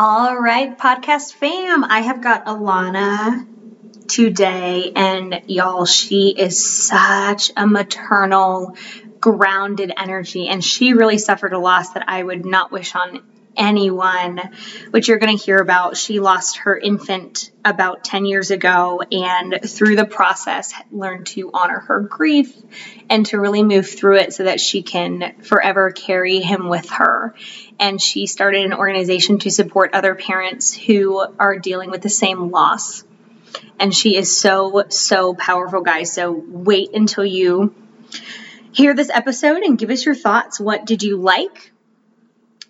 All right, podcast fam, I have got Alanna today, and y'all, she is such a maternal, grounded energy, and she really suffered a loss that I would not wish on anyone, which you're going to hear about. She lost her infant about 10 years ago, and through the process, learned to honor her grief and to really move through it so that she can forever carry him with her. And she started an organization to support other parents who are dealing with the same loss. And she is so, so powerful, guys. So wait until you hear this episode and give us your thoughts. What did you like?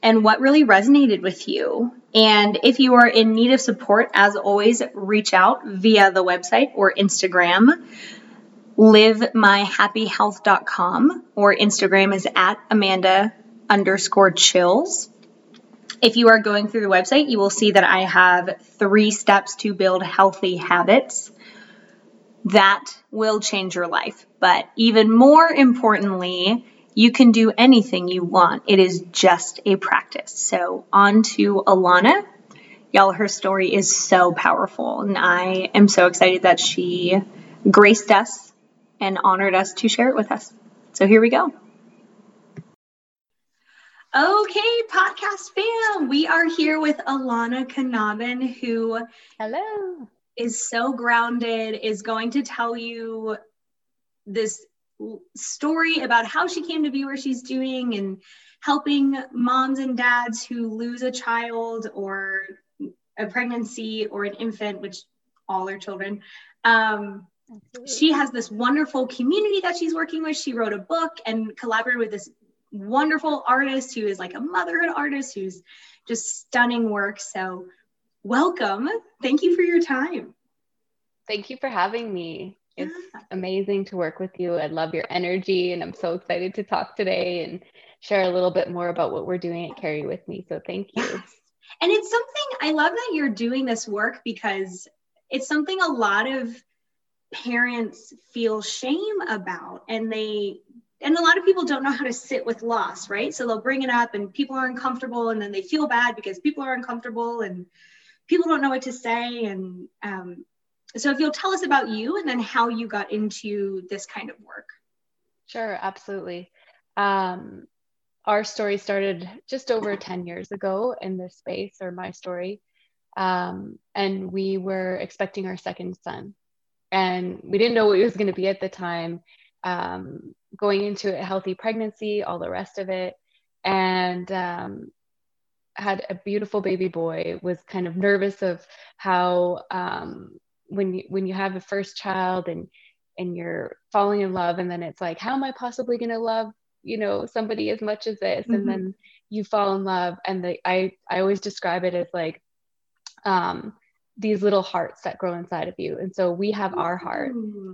and what really resonated with you. And if you are in need of support, as always, reach out via the website or Instagram, livemyhappyhealth.com, or Instagram is at Amanda underscore chills. If you are going through the website, you will see that I have three steps to build healthy habits that will change your life. But even more importantly, you can do anything you want. It is just a practice. So, on to Alanna. Y'all, her story is so powerful, and I am so excited that she graced us and honored us to share it with us. So, here we go. Okay, podcast fam, we are here with Alanna Knobben, who hello is so grounded, is going to tell you this story about how she came to be where she's doing and helping moms and dads who lose a child or a pregnancy or an infant, which all are children. Um, she has this wonderful community that she's working with. She wrote a book and collaborated with this wonderful artist who is like a motherhood artist who's just stunning work. So, welcome. Thank you for your time. Thank you for having me. It's amazing to work with you. I love your energy, and I'm so excited to talk today and share a little bit more about what we're doing at Carry With Me. So, thank you. And it's something I love that you're doing this work because it's something a lot of parents feel shame about, and they and a lot of people don't know how to sit with loss, right? So they'll bring it up, and people are uncomfortable, and then they feel bad because people are uncomfortable, and people don't know what to say, and um, so if you'll tell us about you and then how you got into this kind of work. Sure, absolutely. Um, our story started just over 10 years ago in this space, or my story. Um, and we were expecting our second son. And we didn't know what it was going to be at the time. Um, going into a healthy pregnancy, all the rest of it. And um, had a beautiful baby boy, was kind of nervous of how um, when you when you have a first child and and you're falling in love and then it's like how am i possibly going to love you know somebody as much as this mm-hmm. and then you fall in love and the i i always describe it as like um these little hearts that grow inside of you and so we have our heart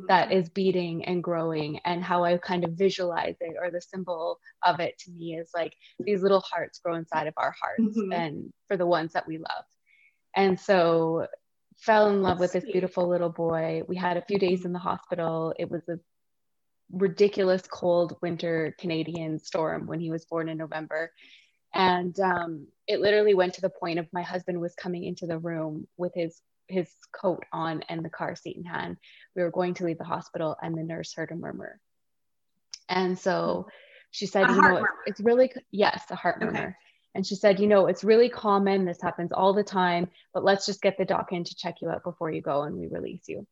that is beating and growing and how i kind of visualize it or the symbol of it to me is like these little hearts grow inside of our hearts mm-hmm. and for the ones that we love and so fell in love with this beautiful little boy. We had a few days in the hospital. It was a ridiculous cold winter Canadian storm when he was born in November. And um, it literally went to the point of my husband was coming into the room with his his coat on and the car seat in hand. We were going to leave the hospital, and the nurse heard a murmur. And so she said, a "You know, it's, it's, really yes, a heart okay. murmur." And she said, you know, it's really common. This happens all the time, but let's just get the doc in to check you out before you go and we release you.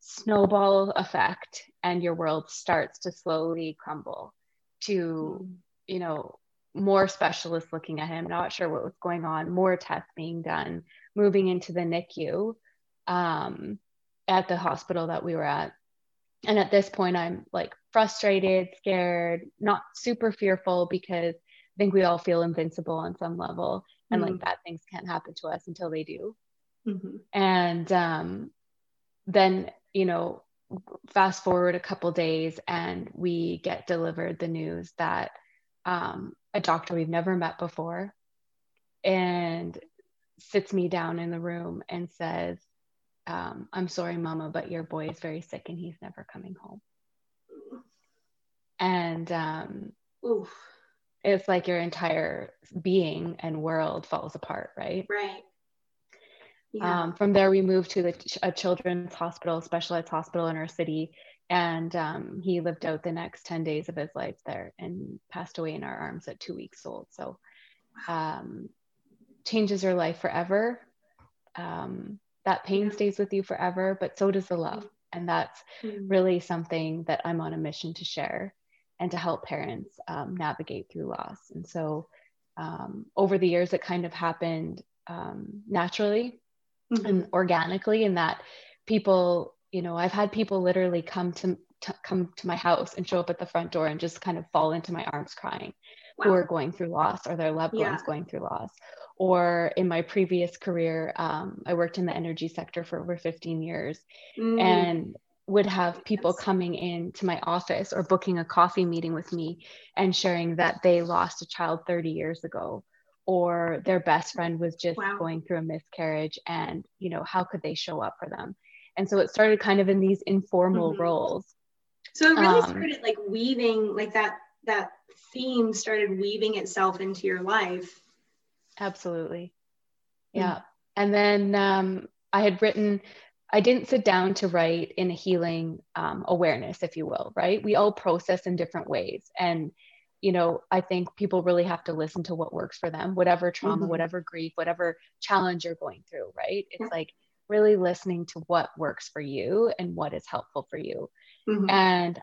Snowball effect, and your world starts to slowly crumble to, you know, more specialists looking at him, not sure what was going on, more tests being done, moving into the NICU um, at the hospital that we were at. And at this point, I'm like frustrated, scared, not super fearful because I think we all feel invincible on some level and Mm-hmm. like bad things can't happen to us until they do. Mhm. And um, then, you know, fast forward a couple days and we get delivered the news that um, a doctor we've never met before and sits me down in the room and says, um, I'm sorry, mama, but your boy is very sick and he's never coming home. And um, it's like your entire being and world falls apart, right? Right. Yeah. Um, from there, we moved to the, a children's hospital, specialized hospital in our city. And um, he lived out the next 10 days of his life there and passed away in our arms at two weeks old. So, um, changes your life forever. Um, that pain stays with you forever, but so does the love. And that's Mm. really something that I'm on a mission to share and to help parents um, navigate through loss. And so, um, over the years, it kind of happened um, naturally Mhm. and organically in that people you know i've had people literally come to, to come to my house and show up at the front door and just kind of fall into my arms crying who are going through loss or their loved Yeah. ones going through loss or in my previous career um, i worked in the energy sector for over 15 years Mm. and would have people coming into my office or booking a coffee meeting with me and sharing that they lost a child 30 years ago or their best friend was just Wow. going through a miscarriage and you know how could they show up for them and so it started kind of in these informal Mhm. roles So it really Um, started like weaving, like that that theme started weaving itself into your life. absolutely Mm. yeah and then um, i had written i didn't sit down to write in a healing um, awareness if you will right we all process in different ways and you know i think people really have to listen to what works for them whatever trauma Mhm. whatever grief whatever challenge you're going through right it's Yeah. like really listening to what works for you and what is helpful for you Mhm. and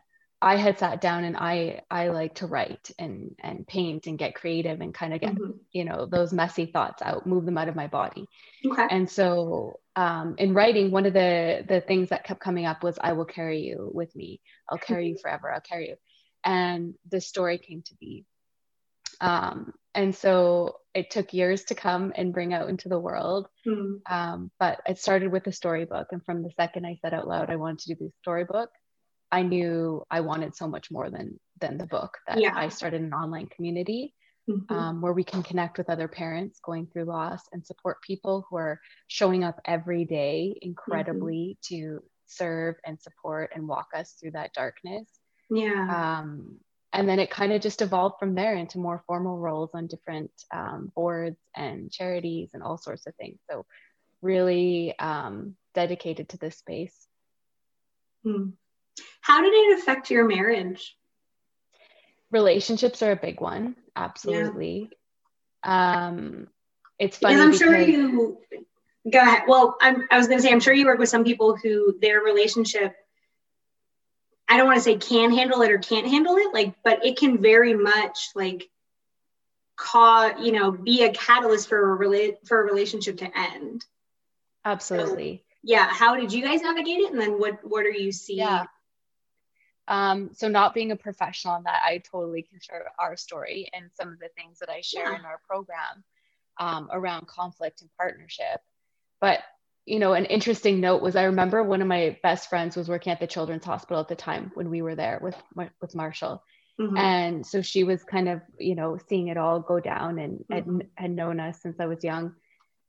i had sat down and i i like to write and and paint and get creative and kind of get Mhm. you know those messy thoughts out move them out of my body Okay. and so um, in writing one of the the things that kept coming up was i will carry you with me i'll carry you forever i'll carry you and the story came to be um, and so it took years to come and bring out into the world Mm. um, but it started with a storybook and from the second i said out loud i wanted to do this storybook i knew i wanted so much more than than the book that Yeah. i started an online community Mhm. um, where we can connect with other parents going through loss and support people who are showing up every day incredibly to serve and support and walk us through that darkness. yeah. Um, and then it kind of just evolved from there into more formal roles on different um, boards and charities and all sorts of things. So, really um, dedicated to this space. Mm. How did it affect your marriage? Relationships are a big one, absolutely. Um, it's funny Because I'm because, sure you go ahead. Well, I'm, I was going to say, I'm sure you work with some people who their relationship, I don't want to say can handle it or can't handle it, like, but it can very much like cause, you know, be a catalyst for a relate for a relationship to end. absolutely. Yeah. How did you guys navigate it? And then what, what are you seeing? Yeah. Um, so not being a professional on that, I totally can share our story and some of the things that I share Yeah. in our program um, around conflict and partnership. But you know, an interesting note was I remember one of my best friends was working at the Children's Hospital at the time when we were there with with Marshall, Mhm. and so she was kind of you know seeing it all go down and Mhm. had, had known us since I was young,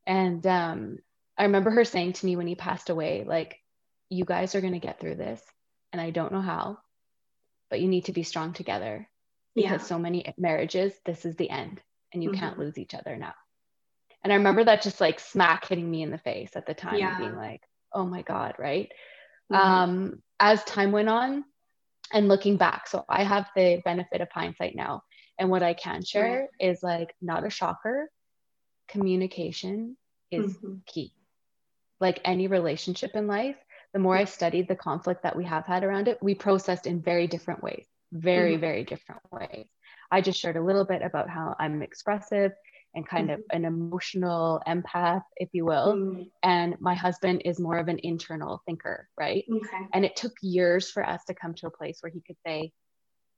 and um, I remember her saying to me when he passed away, like, "You guys are gonna get through this, and I don't know how, but you need to be strong together yeah. because so many marriages, this is the end, and you can't Mhm. lose each other now." And I remember that just like smack hitting me in the face at the time, Yeah. being like, "Oh my god!" Right? Mhm. um, as time went on and looking back so i have the benefit of hindsight now and what i can share is like not a shocker communication is Mhm. key like any relationship in life the more i studied the conflict that we have had around it we processed in very different ways very Mhm. very different ways i just shared a little bit about how i'm expressive and kind of an emotional empath if you will Mm. and my husband is more of an internal thinker right Okay. and it took years for us to come to a place where he could say,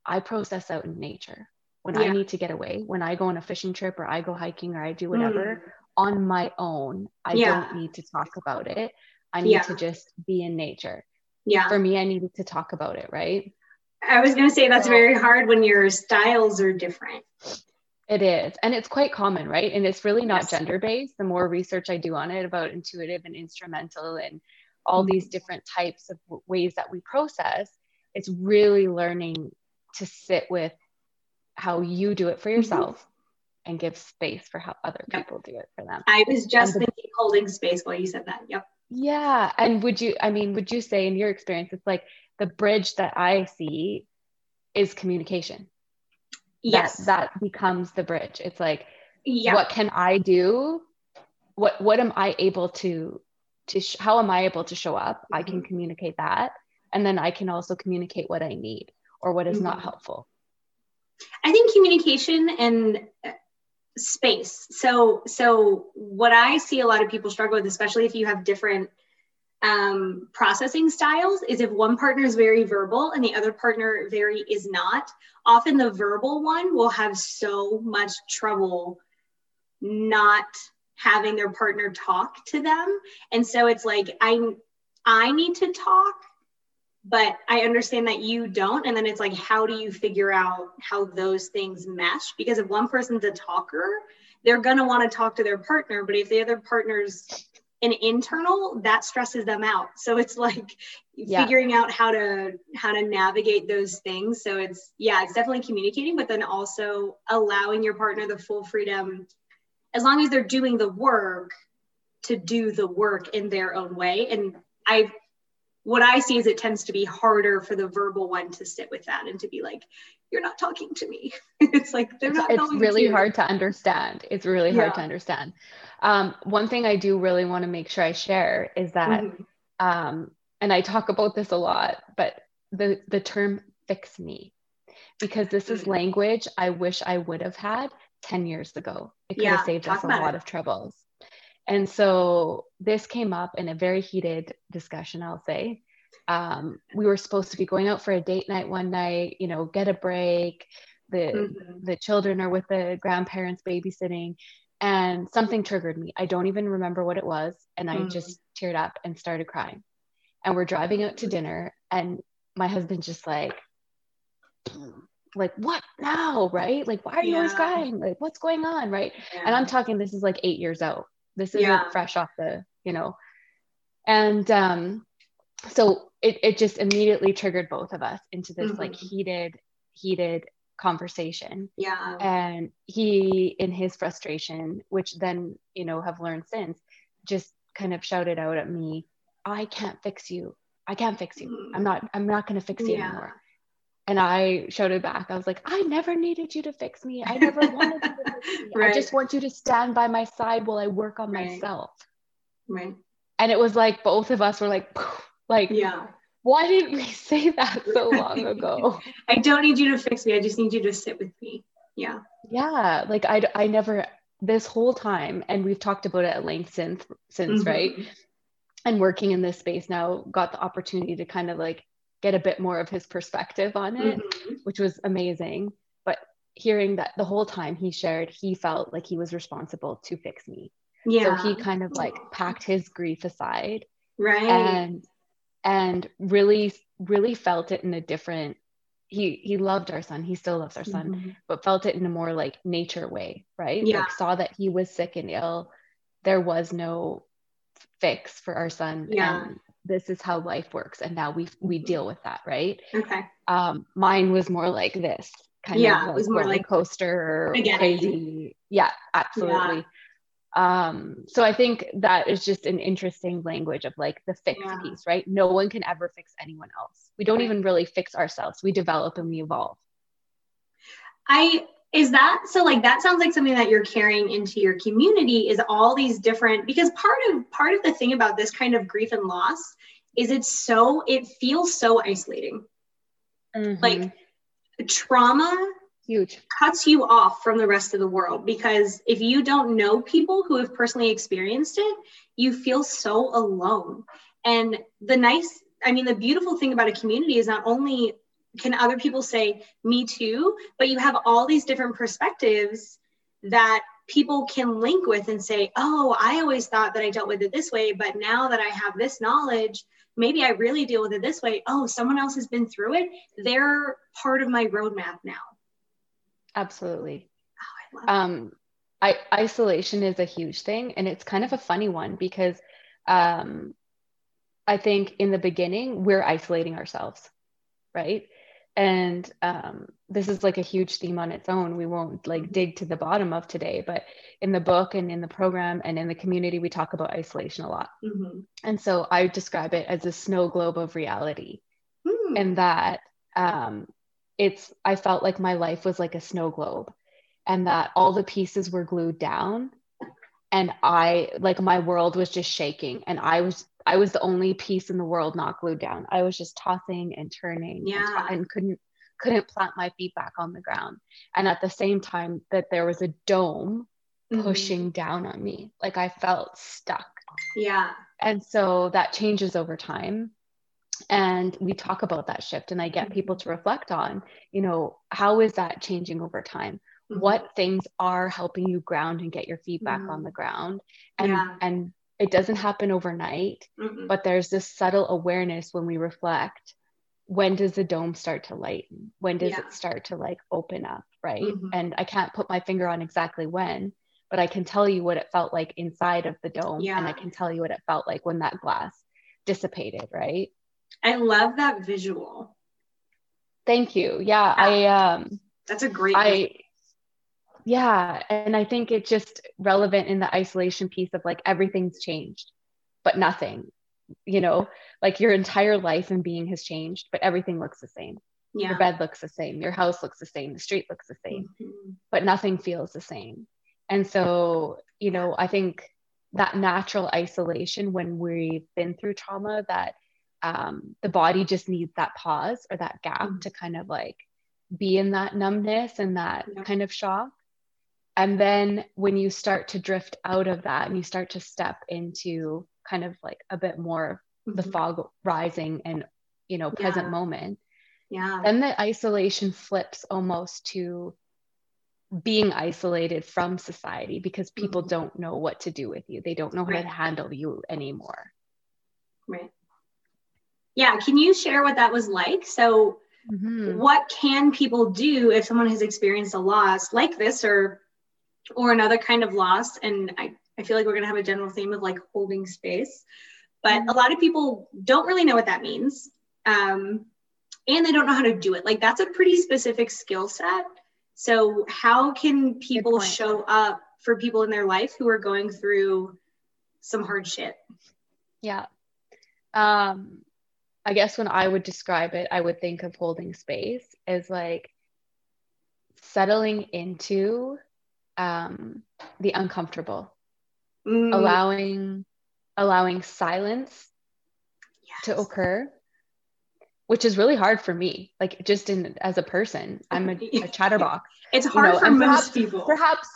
I process out in nature. when yeah. I need to get away, when I go on a fishing trip or I go hiking or I do whatever mm. on my own, I yeah. don't need to talk about it. I need yeah. to just be in nature. Yeah. For me, I needed to talk about it, right? I was going to say that's very hard when your styles are different. It is. And it's quite common, right? And it's really not yes. gender based. The more research I do on it about intuitive and instrumental and all mm-hmm. these different types of ways that we process, it's really learning to sit with how you do it for mm-hmm. yourself mm-hmm. and give space for how other yep. people do it for them. I was just the, thinking holding space while you said that. Yep. Yeah. And would you, I mean, would you say in your experience, it's like the bridge that I see is communication. Yes. That, that becomes the bridge. It's like, yeah. what can I do? What, what am I able to, to, sh- how am I able to show up? Mm-hmm. I can mm-hmm. communicate that. And then I can also communicate what I need or what is mm-hmm. not helpful. I think communication and uh, space. So, so what I see a lot of people struggle with, especially if you have different um, processing styles is if one partner is very verbal and the other partner very is not often the verbal one will have so much trouble not having their partner talk to them. And so it's like i i need to talk but i understand that you don't. And then it's like how do you figure out how those things mesh? Because if one person's a talker they're going to want to talk to their partner but if the other partner's an internal that stresses them out. So it's like yeah. figuring out how to how to navigate those things. So it's yeah it's definitely communicating but then also allowing your partner the full freedom as long as they're doing the work to do the work in their own way. And i what i see is it tends to be harder for the verbal one to sit with that and to be like you're not talking to me it's like they're not it's really hard to understand it's really hard yeah. to understand um, one thing I do really want to make sure I share is that, mm-hmm. um, and I talk about this a lot, but the, the term fix me, because this is mm-hmm. language I wish I would have had 10 years ago. It could yeah, have saved us a lot it. of troubles. And so this came up in a very heated discussion, I'll say. Um, we were supposed to be going out for a date night one night, you know, get a break. The, mm-hmm. the children are with the grandparents babysitting and something triggered me. I don't even remember what it was. And I mm. just teared up and started crying. And we're driving out to dinner, and my husband's just like, like what now right like why are you yeah. always crying like what's going on right yeah. and i'm talking this is like eight years out this isn't yeah. fresh off the you know and um so it, it just immediately triggered both of us into this mm-hmm. like heated heated conversation. Yeah. And he, in his frustration, which then, you know, have learned since, just kind of shouted out at me, I can't fix you. I can't fix you. I'm mm. not, I'm not going to fix you yeah. anymore. And I showed it back. I was like, I never needed you to fix me. I never wanted you to fix me. right. I just want you to stand by my side while I work on right. myself. Right. And it was like both of us were like, like, yeah why didn't we say that so long ago? I don't need you to fix me. I just need you to sit with me. Yeah. Yeah. Like I, I never, this whole time, and we've talked about it at length since, since, mm-hmm. right? And working in this space now got the opportunity to kind of like get a bit more of his perspective on it, mm-hmm. which was amazing. But hearing that the whole time he shared, he felt like he was responsible to fix me. Yeah. So he kind of like packed his grief aside. Right. And and really really felt it in a different he he loved our son he still loves our son mm-hmm. but felt it in a more like nature way right yeah like saw that he was sick and ill there was no fix for our son yeah and this is how life works and now we we mm-hmm. deal with that right? Okay. Um mine was more like this kind yeah, of it was more like coaster crazy. Yeah absolutely. Yeah. Um so i think that is just an interesting language of like the fix yeah. piece right? No one can ever fix anyone else. We don't even really fix ourselves. We develop and we evolve. I is that so like that sounds like something that you're carrying into your community is all these different because part of part of the thing about this kind of grief and loss is it's so it feels so isolating. Mm-hmm. like trauma huge. cuts you off from the rest of the world because if you don't know people who have personally experienced it you feel so alone. And the nice i mean the beautiful thing about a community is not only can other people say me too? But you have all these different perspectives that people can link with and say oh i always thought that i dealt with it this way but now that i have this knowledge maybe i really deal with it this way. Oh someone else has been through it. They're part of my roadmap now. Absolutely. Oh, I um I, isolation is a huge thing and it's kind of a funny one because um, i think in the beginning we're isolating ourselves right and um, this is like a huge theme on its own we won't like dig to the bottom of today but in the book and in the program and in the community we talk about isolation a lot mm-hmm. and so i describe it as a snow globe of reality mm. and that um, it's i felt like my life was like a snow globe and that all the pieces were glued down and i like my world was just shaking and i was I was the only piece in the world not glued down. I was just tossing and turning yeah. and, and couldn't couldn't plant my feet back on the ground. And at the same time that there was a dome mm-hmm. pushing down on me. Like I felt stuck. Yeah. And so that changes over time. And we talk about that shift and I get mm-hmm. people to reflect on, you know, how is that changing over time? Mm-hmm. What things are helping you ground and get your feet back on mm-hmm. the ground? And yeah. and it doesn't happen overnight mm but there's this subtle awareness when we reflect when does the dome start to lighten when does yeah. it start to like open up right mm-hmm. and i can't put my finger on exactly when but i can tell you what it felt like inside of the dome yeah. and i can tell you what it felt like when that glass dissipated right i love that visual thank you yeah, yeah. i um that's a great i yeah and i think it's just relevant in the isolation piece of like everything's changed but nothing you know like your entire life and being has changed but everything looks the same yeah. your bed looks the same your house looks the same the street looks the same mm-hmm. but nothing feels the same and so you know i think that natural isolation when we've been through trauma that um, the body just needs that pause or that gap mm-hmm. to kind of like be in that numbness and that yeah. kind of shock and then when you start to drift out of that and you start to step into kind of like a bit more mm-hmm. the fog rising and you know present yeah. moment yeah then the isolation flips almost to being isolated from society because people mm-hmm. don't know what to do with you they don't know how right. to handle you anymore right yeah can you share what that was like so mm-hmm. what can people do if someone has experienced a loss like this or or another kind of loss. And I, I feel like we're going to have a general theme of like holding space. But mm-hmm. a lot of people don't really know what that means. Um, and they don't know how to do it. Like that's a pretty specific skill set. So, how can people show up for people in their life who are going through some hard shit? Yeah. Um, I guess when I would describe it, I would think of holding space as like settling into um, the uncomfortable, mm. allowing allowing silence yes. to occur, which is really hard for me. Like just in as a person, I'm a, a chatterbox. It's hard you know, for most perhaps, people. Perhaps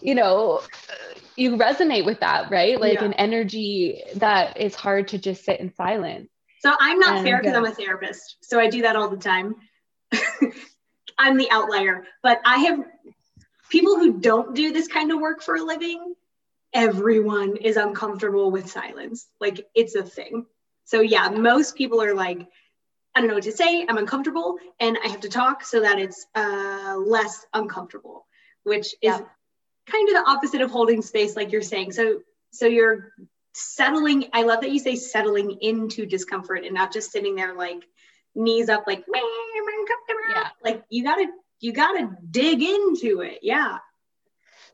you know you resonate with that, right? Like yeah. an energy that is hard to just sit in silence. So I'm not and, fair because I'm a therapist. So I do that all the time. I'm the outlier, but I have people who don't do this kind of work for a living, everyone is uncomfortable with silence. Like it's a thing. So yeah, most people are like, I don't know what to say. I'm uncomfortable and I have to talk so that it's uh, less uncomfortable, which is yeah. kind of the opposite of holding space, like you're saying. So, so you're settling. I love that you say settling into discomfort and not just sitting there like knees up, like, I'm uncomfortable. yeah. like you got to you got to dig into it. Yeah.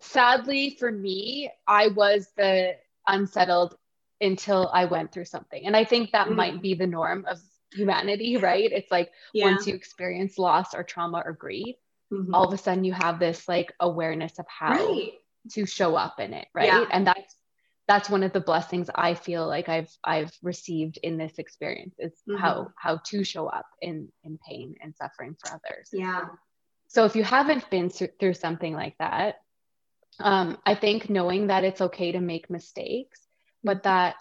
Sadly for me, I was the unsettled until I went through something. And I think that mm. might be the norm of humanity, right? It's like yeah. once you experience loss or trauma or grief, mm-hmm. all of a sudden you have this like awareness of how right. to show up in it, right? Yeah. And that's that's one of the blessings I feel like I've I've received in this experience is mm-hmm. how how to show up in in pain and suffering for others. Yeah. So if you haven't been through something like that, um, I think knowing that it's okay to make mistakes, but that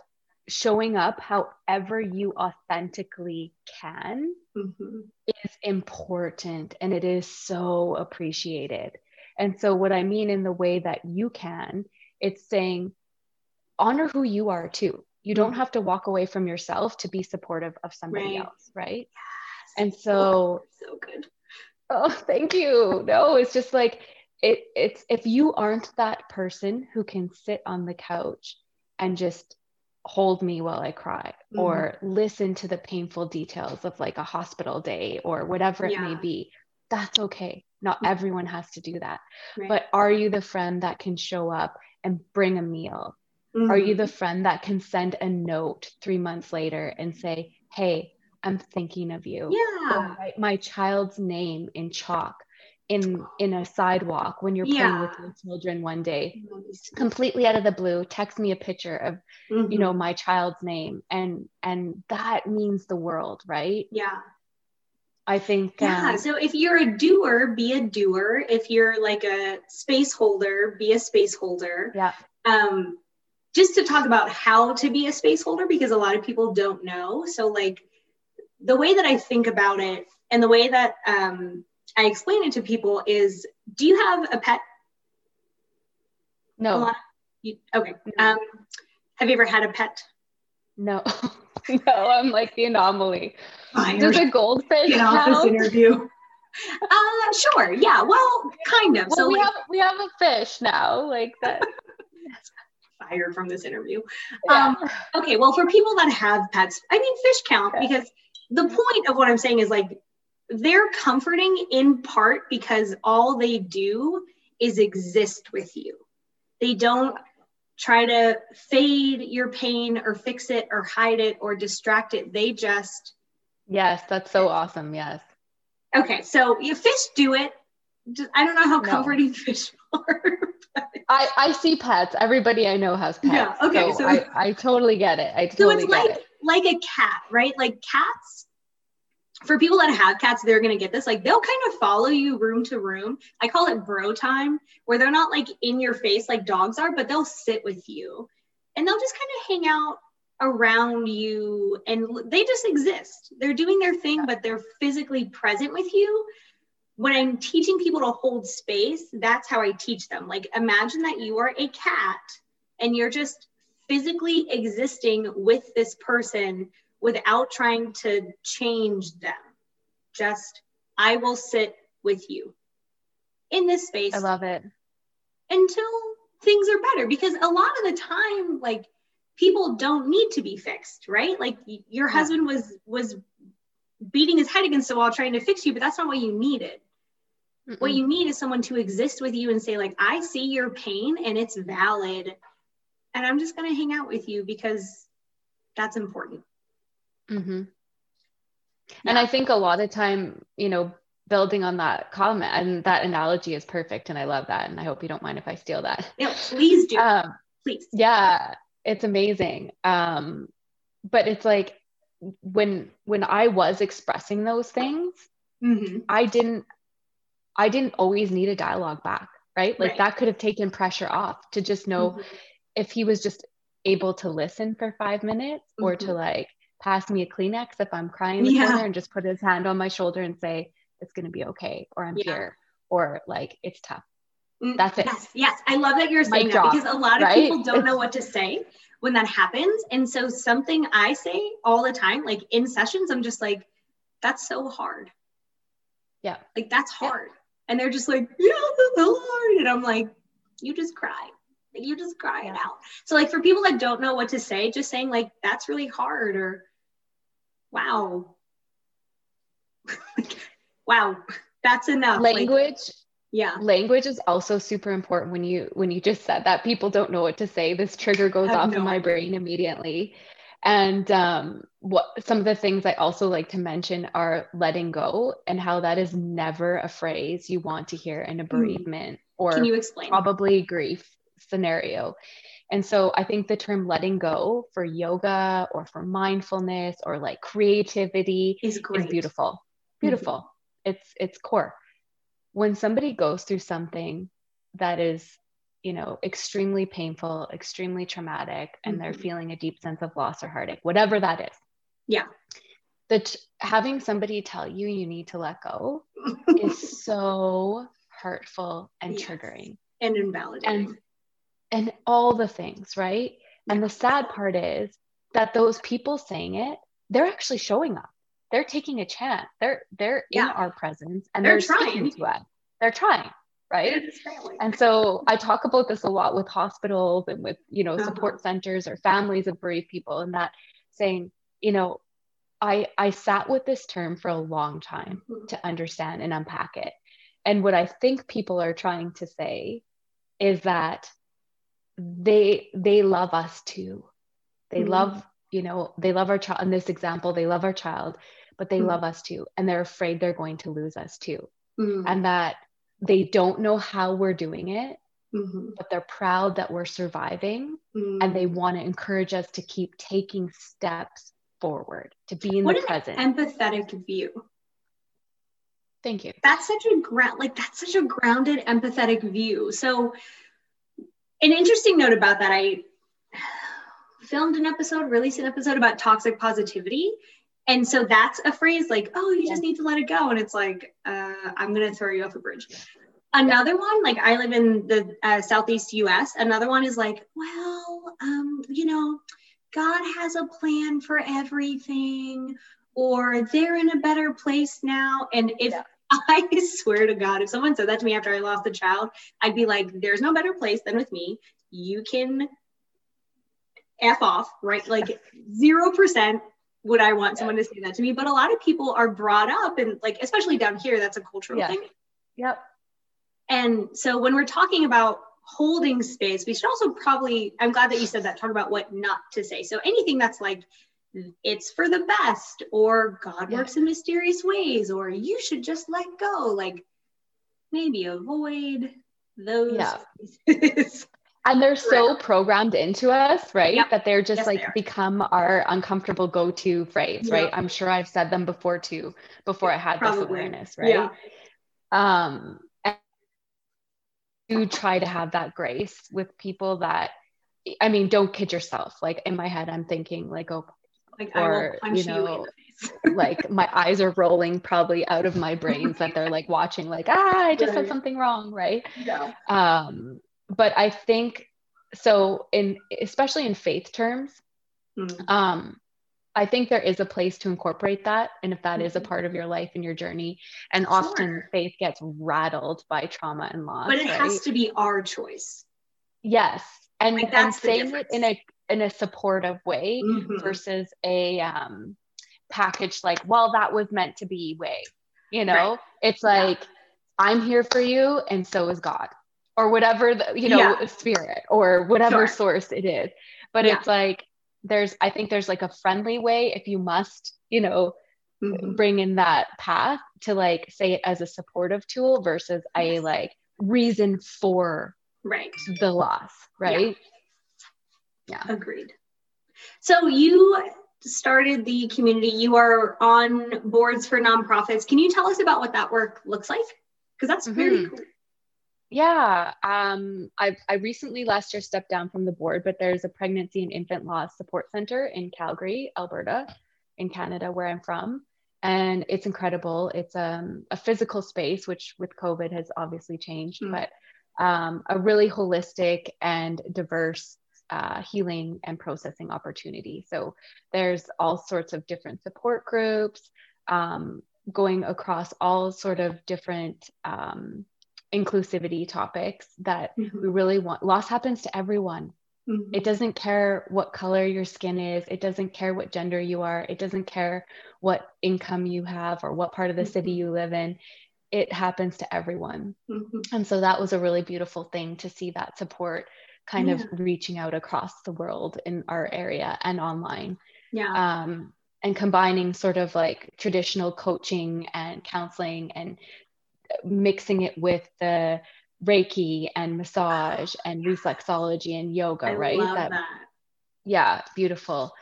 showing up however you authentically can mm-hmm. is important and it is so appreciated. And so, what I mean in the way that you can, it's saying, honor who you are too. You don't mm-hmm. have to walk away from yourself to be supportive of somebody right. else, right? Yes. And so, oh, so good. Oh, thank you. No, it's just like it. It's if you aren't that person who can sit on the couch and just hold me while I cry mm-hmm. or listen to the painful details of like a hospital day or whatever it yeah. may be, that's okay. Not mm-hmm. everyone has to do that. Right. But are you the friend that can show up and bring a meal? Mm-hmm. Are you the mm-hmm. friend that can send a note three months later and say, Hey, I'm thinking of you? Yeah. write my child's name in chalk in in a sidewalk when you're yeah. playing with your children one day. Completely out of the blue. Text me a picture of mm-hmm. you know my child's name. And and that means the world right? Yeah. I think yeah. um, so if you're a doer be a doer. If you're like a space holder be a space holder. Yeah. Um just to talk about how to be a space holder because a lot of people don't know. So like the way that i think about it and the way that um I explain it to people is do you have a pet? No. You, okay. Um, have you ever had a pet? No. no, I'm like the anomaly. Fired. Does a goldfish get off this interview? uh, sure. Yeah. Well, kind of. Well, so we like, have we have a fish now, like that. fired from this interview. Yeah. Um, okay. Well, for people that have pets, I mean, fish count okay. because the point of what I'm saying is like they're comforting in part because all they do is exist with you. They don't try to fade your pain or fix it or hide it or distract it. They just. Yes, that's so awesome. Yes. Okay, so you fish do it. I don't know how no. comforting fish are. I, I see pets. Everybody I know has pets. Yeah. Okay. So, so I, I totally get it. I totally so it's like it. Like a cat, right? Like cats for people that have cats, they're going to get this. Like they'll kind of follow you room to room. I call it bro time, where they're not like in your face like dogs are, but they'll sit with you and they'll just kind of hang out around you and they just exist. They're doing their thing, but they're physically present with you. When I'm teaching people to hold space, that's how I teach them. Like imagine that you are a cat and you're just physically existing with this person without trying to change them. Just, I will sit with you in this space. I love it. Until things are better. Because a lot of the time, like, people don't need to be fixed, right? Like, your yeah. husband was, was, beating his head against the wall trying to fix you but that's not what you needed Mm-mm. what you need is someone to exist with you and say like i see your pain and it's valid and i'm just going to hang out with you because that's important Mm-hmm. Yeah. And I think a lot of time, you know, building on that comment and that analogy is perfect. And I love that. And I hope you don't mind if I steal that. Yeah, please do. Um, please. Yeah, it's amazing. Um, but it's like when when I was expressing those things, mm-hmm. I didn't I didn't always need a dialogue back, right? Like right. that could have taken pressure off to just know mm-hmm. If he was just able to listen for five minutes or to mm-hmm. like pass me a Kleenex if I'm crying in the yeah. corner and just put his hand on my shoulder and say, it's going to be okay, or I'm yeah. here, or like, it's tough. Mm, That's it. Yes, yes. I love that you're saying that because a lot of right? people don't know what to say when that happens. And so, something I say all the time, like in sessions, I'm just like, that's so hard. Yeah. Like, that's hard. Yeah. And they're just like, yeah, that's hard. And I'm like, you just cry. Like, you just cry it out. So, like, for people that don't know what to say, just saying, like, that's really hard, or wow. wow, that's enough. Language. Like, yeah. Language is also super important when you when you just said that people don't know what to say. This trigger goes off no in my idea. brain immediately. And um, what some of the things I also like to mention are letting go and how that is never a phrase you want to hear in a hmm. bereavement mm. or Can you explain? probably grief scenario. And so I think the term letting go for yoga or for mindfulness or like creativity is, is beautiful. Beautiful. Mm-hmm. It's it's core. When somebody goes through something that is you know, extremely painful, extremely traumatic, and mm-hmm. they're feeling a deep sense of loss or heartache, whatever that is. Yeah. That having somebody tell you you need to let go is so hurtful and yes. triggering and invalidating. And, and all the things, right? And the sad part is that those people saying it, they're actually showing up. They're taking a chance. They're they're yeah. in our presence and they're, they're trying to us. They're trying right and so i talk about this a lot with hospitals and with you know uh-huh. support centers or families of bereaved people and that saying you know i i sat with this term for a long time mm-hmm. to understand and unpack it and what i think people are trying to say is that they they love us too they mm-hmm. love you know they love our child in this example they love our child but they mm-hmm. love us too and they're afraid they're going to lose us too mm-hmm. and that they don't know how we're doing it, mm-hmm. but they're proud that we're surviving mm-hmm. and they want to encourage us to keep taking steps forward, to be in what the present. Empathetic view. Thank you. That's such a ground like that's such a grounded empathetic view. So an interesting note about that, I filmed an episode, released an episode about toxic positivity. And so that's a phrase like, oh, you just need to let it go. And it's like, uh, I'm going to throw you off a bridge. Another one, like I live in the uh, Southeast US. Another one is like, well, um, you know, God has a plan for everything, or they're in a better place now. And if yeah. I swear to God, if someone said that to me after I lost a child, I'd be like, there's no better place than with me. You can F off, right? Like 0% would I want someone to say that to me? But a lot of people are brought up and like, especially down here, that's a cultural yeah. thing. Yep. And so when we're talking about holding space, we should also probably, I'm glad that you said that, talk about what not to say. So anything that's like, it's for the best, or God yeah. works in mysterious ways, or you should just let go, like maybe avoid those. Yeah. and they're so programmed into us right yep. that they're just yes, like they become our uncomfortable go-to phrase yep. right i'm sure i've said them before too before i had Probably. this awareness right yeah. um and to try to have that grace with people that i mean don't kid yourself like in my head i'm thinking like oh like or you know you like my eyes are rolling probably out of my brains that they're like watching like ah i just right. said something wrong right yeah um but I think so in especially in faith terms, mm-hmm. um, I think there is a place to incorporate that. And if that mm-hmm. is a mm-hmm. part of your life and your journey, and sure. often faith gets rattled by trauma and loss. But it right? has to be our choice. Yes. And, like and saying it in a in a supportive way mm-hmm. versus a um, package like, well, that was meant to be way. You know, right. it's like, yeah. I'm here for you, and so is God or whatever the, you know yeah. spirit or whatever sure. source it is but yeah. it's like there's i think there's like a friendly way if you must you know mm-hmm. bring in that path to like say it as a supportive tool versus yes. a like reason for right the loss right yeah. agreed so you started the community you are on boards for nonprofits can you tell us about what that work looks like because that's mm-hmm. very cool yeah, um, I, I recently last year stepped down from the board, but there's a pregnancy and infant loss support center in Calgary, Alberta, in Canada, where I'm from. And it's incredible. It's um, a physical space, which with COVID has obviously changed, mm. but um, a really holistic and diverse uh, healing and processing opportunity. So there's all sorts of different support groups um, going across all sort of different um, inclusivity topics that mm-hmm. we really want. Loss happens to everyone. Mm-hmm. It doesn't care what color your skin is. It doesn't care what gender you are. It doesn't care what income you have or what part of the mm-hmm. city you live in. It happens to everyone. Mm-hmm. And so that was a really beautiful thing to see that support kind yeah. of reaching out across the world in our area and online. Yeah. Um, and combining sort of like traditional coaching and counseling and mixing it with the Reiki and massage and reflexology and yoga, I right? That, that, Yeah, beautiful.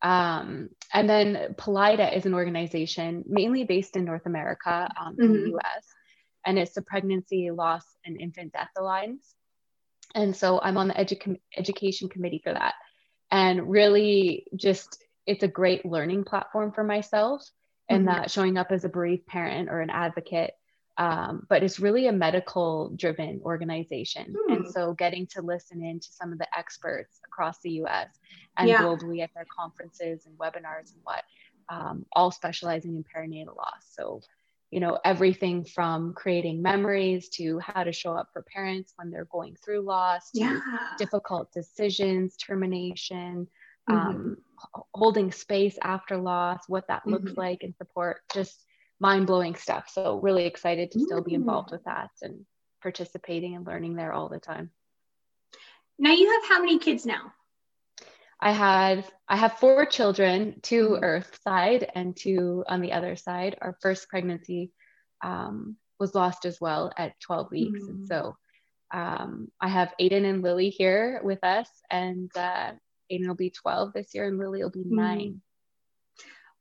Um, and then PLIDA is an organization mainly based in North America, um, mm-hmm. in the US, and it's the Pregnancy, Loss, and Infant Death Alliance. And so I'm on the edu- education committee for that. And really, just it's a great learning platform for myself, and mm-hmm. that showing up as a bereaved parent or an advocate. Um, but it's really a medical driven organization. Mm. And so getting to listen in to some of the experts across the US and yeah. globally at their conferences and webinars and what, um, all specializing in perinatal loss. So you know everything from creating memories to how to show up for parents when they're going through loss yeah. difficult decisions termination mm-hmm. um, holding space after loss what that mm-hmm. looks like and support just mind-blowing stuff so really excited to still be involved with that and participating and learning there all the time now you have how many kids now I had I have four children, 2 mm-hmm. Earth side and two on the other side. Our first pregnancy um, was lost as well at 12 weeks, mm-hmm. and so um, I have Aiden and Lily here with us, and uh, Aiden will be 12 this year, and Lily will be mm-hmm. 9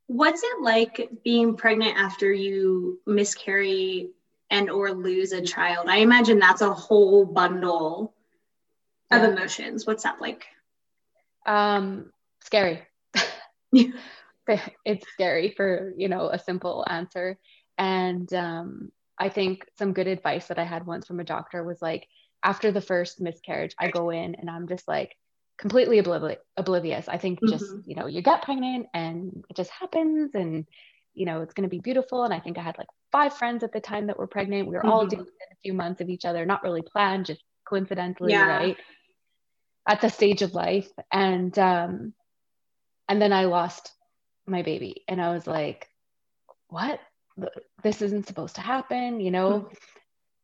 What's it like being pregnant after you miscarry and or lose a child? I imagine that's a whole bundle of emotions. What's that like? Um, scary. it's scary for you know a simple answer, and um, I think some good advice that I had once from a doctor was like, after the first miscarriage, I go in and I'm just like completely obliv- oblivious. I think just mm-hmm. you know you get pregnant and it just happens and you know it's going to be beautiful. And I think I had like five friends at the time that were pregnant. We were mm-hmm. all doing a few months of each other, not really planned, just coincidentally, yeah. right? At the stage of life and um and then i lost my baby and i was like what this isn't supposed to happen you know mm-hmm.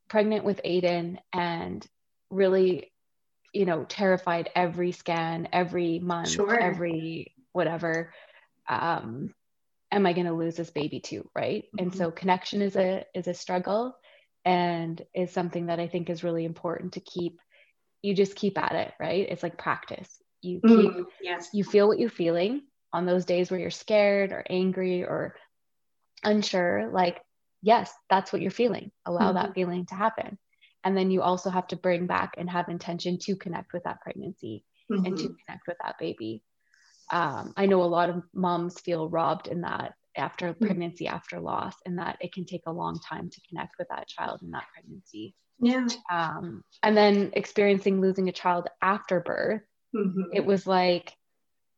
pregnant with aiden and really you know terrified every scan every month sure. every whatever um am i going to lose this baby too right mm-hmm. and so connection is a is a struggle and is something that i think is really important to keep you just keep at it, right? It's like practice. You keep, mm, yes. you feel what you're feeling on those days where you're scared or angry or unsure. Like, yes, that's what you're feeling. Allow mm-hmm. that feeling to happen. And then you also have to bring back and have intention to connect with that pregnancy mm-hmm. and to mm-hmm. connect with that baby. Um, I know a lot of moms feel robbed in that after mm-hmm. pregnancy, after loss, and that it can take a long time to connect with that child in that pregnancy. Yeah. Um, and then experiencing losing a child after birth, mm-hmm. it was like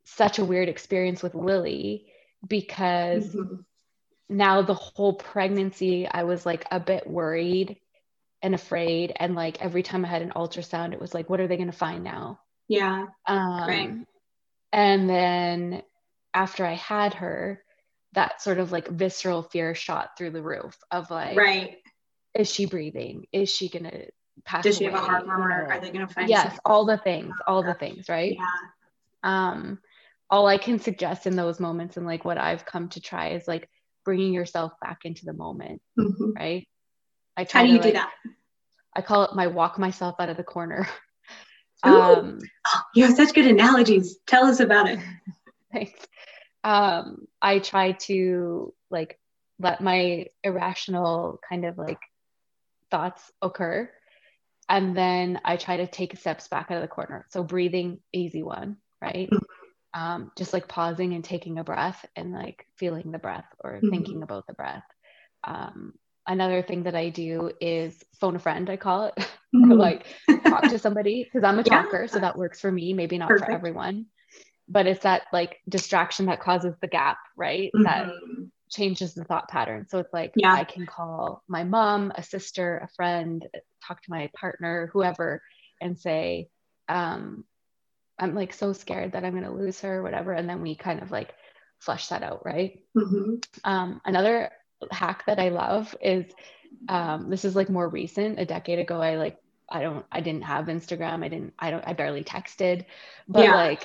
such a weird experience with Lily because mm-hmm. now the whole pregnancy, I was like a bit worried and afraid. And like every time I had an ultrasound, it was like, what are they going to find now? Yeah. Um, right. And then after I had her, that sort of like visceral fear shot through the roof of like, right is she breathing? Is she gonna pass? Does she away? have a heart murmur? Are they gonna find? Yes, something? all the things, all the things, right? Yeah. Um, all I can suggest in those moments and like what I've come to try is like bringing yourself back into the moment, mm-hmm. right? I try. How do you to, do that? I call it my walk myself out of the corner. um, oh, you have such good analogies. Tell us about it. Thanks. Um, I try to like let my irrational kind of like thoughts occur. And then I try to take steps back out of the corner. So breathing, easy one, right? Mm-hmm. Um, just like pausing and taking a breath and like feeling the breath or mm-hmm. thinking about the breath. Um, another thing that I do is phone a friend, I call it, mm-hmm. or like talk to somebody because I'm a talker. Yeah. So that works for me, maybe not Perfect. for everyone. But it's that like distraction that causes the gap, right? That mm-hmm changes the thought pattern. So it's like yeah. I can call my mom, a sister, a friend, talk to my partner, whoever, and say, um, I'm like so scared that I'm going to lose her, whatever. And then we kind of like flush that out, right? Mm-hmm. Um, another hack that I love is um, this is like more recent. A decade ago, I like I don't I didn't have Instagram. I didn't I don't I barely texted, but yeah. like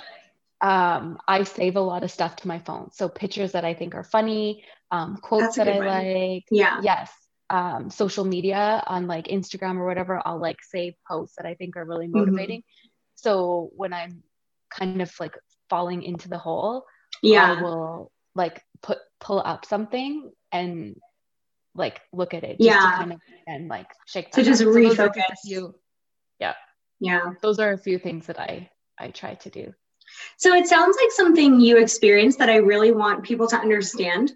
um, I save a lot of stuff to my phone. So pictures that I think are funny, um, quotes that I one. like. Yeah. Yes. Um, social media on like Instagram or whatever, I'll like save posts that I think are really mm-hmm. motivating. Mm-hmm. So when I'm kind of like falling into the hole, yeah, I will like put pull up something and like look at it. yeah. kind of and like shake. So just refocus. you. Yeah. Yeah. Those are a few things that I I try to do. So it sounds like something you experienced that I really want people to understand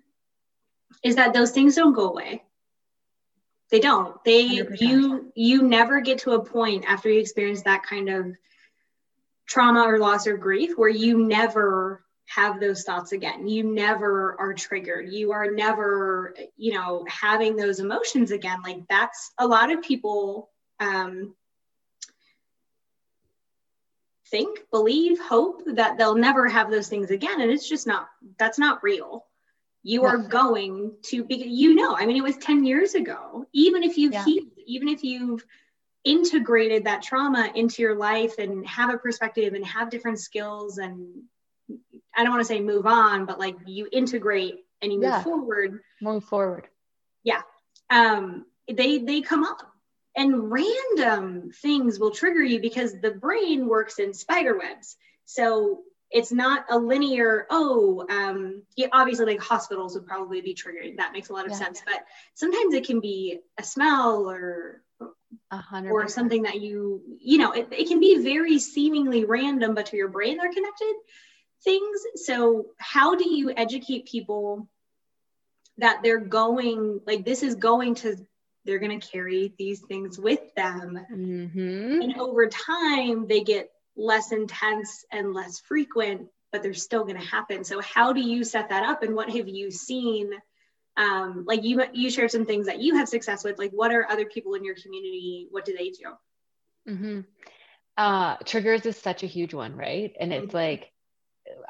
is that those things don't go away. They don't. They 100%. you you never get to a point after you experience that kind of trauma or loss or grief where you never have those thoughts again. You never are triggered. You are never, you know, having those emotions again. Like that's a lot of people um, think, believe, hope that they'll never have those things again. And it's just not, that's not real. You are going to be, you know, I mean, it was 10 years ago. Even if you've yeah. healed, even if you've integrated that trauma into your life and have a perspective and have different skills and I don't want to say move on, but like you integrate and you move forward. Move forward. Yeah. Um, they they come up and random things will trigger you because the brain works in spider webs. So it's not a linear, oh, um, yeah, obviously like hospitals would probably be triggered. That makes a lot of yeah. sense. But sometimes it can be a smell or or something that you, you know, it, it can be very seemingly random, but to your brain they're connected things. So, how do you educate people that they're going, like, this is going to, they're going to carry these things with them. Mm-hmm. And over time, they get less intense and less frequent, but they're still going to happen. So, how do you set that up? And what have you seen? Um, like you you shared some things that you have success with like what are other people in your community what do they do mm-hmm. uh, triggers is such a huge one right and it's mm-hmm. like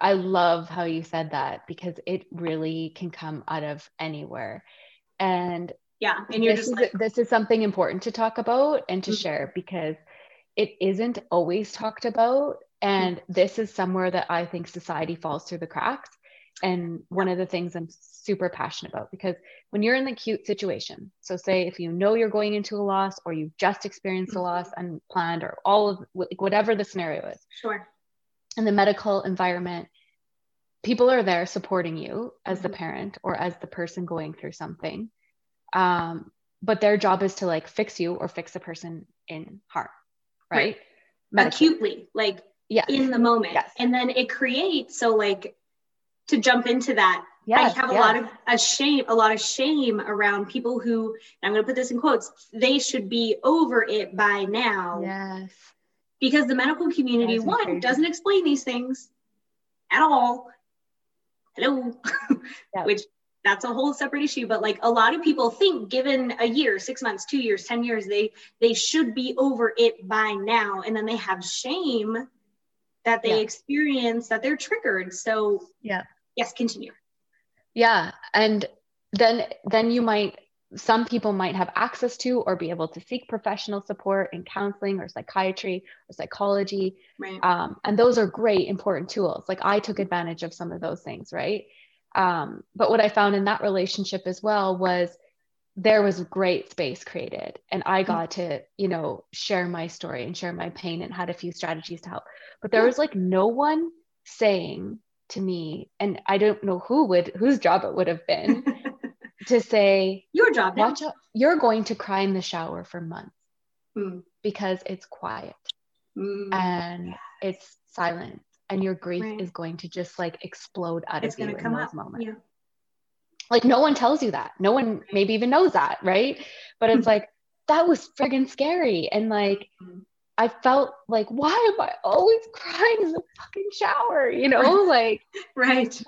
I love how you said that because it really can come out of anywhere. And yeah, and you're this just is, like, this is something important to talk about and to mm-hmm. share because it isn't always talked about. And mm-hmm. this is somewhere that I think society falls through the cracks. And one of the things I'm super passionate about because when you're in the acute situation, so say if you know you're going into a loss or you've just experienced a loss mm-hmm. unplanned or all of whatever the scenario is. Sure in the medical environment, people are there supporting you as the mm-hmm. parent or as the person going through something. Um, but their job is to like fix you or fix the person in harm, right? right. Acutely, like yes. in the moment. Yes. And then it creates, so like to jump into that, yes, I have a lot of a shame, a lot of shame around people who, I'm going to put this in quotes, they should be over it by now. Yes because the medical community one crazy. doesn't explain these things at all hello which that's a whole separate issue but like a lot of people think given a year six months two years ten years they they should be over it by now and then they have shame that they yeah. experience that they're triggered so yeah yes continue yeah and then then you might some people might have access to or be able to seek professional support in counseling or psychiatry or psychology. Right. Um, and those are great, important tools. Like I took advantage of some of those things, right? Um, but what I found in that relationship as well was there was great space created and i mm-hmm. got to you know share my story and share my pain and had a few strategies to help but there was like no one saying to me and i don't know who would whose job it would have been to say your job watch out, you're going to cry in the shower for months mm. because it's quiet mm. and it's silent and your grief right. is going to just like explode out it's of you in those up. moments yeah. like no one tells you that no one maybe even knows that right but it's like that was friggin' scary and like mm. I felt like, why am I always crying in the fucking shower? You know, like, right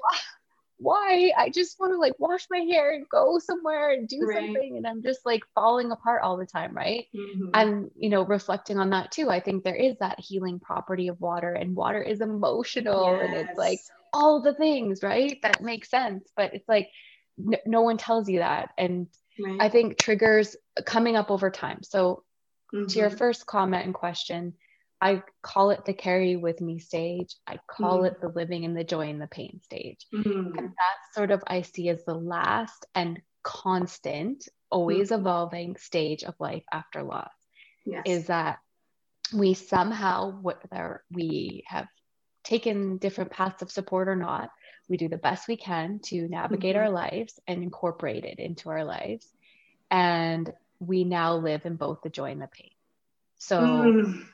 why i just want to like wash my hair and go somewhere and do right. something and i'm just like falling apart all the time right mm-hmm. and you know reflecting on that too i think there is that healing property of water and water is emotional yes. and it's like all the things right that makes sense but it's like n- no one tells you that and right. i think triggers coming up over time so mm-hmm. to your mm-hmm. first comment and question I call it the carry with me stage. I call mm-hmm. it the living in the joy and the pain stage. Mm-hmm. And that sort of I see as the last and constant, always mm-hmm. evolving stage of life after loss. Yes. Is that we somehow, whether we have taken different paths of support or not, we do the best we can to navigate mm-hmm. our lives and incorporate it into our lives. And we now live in both the joy and the pain. So, mm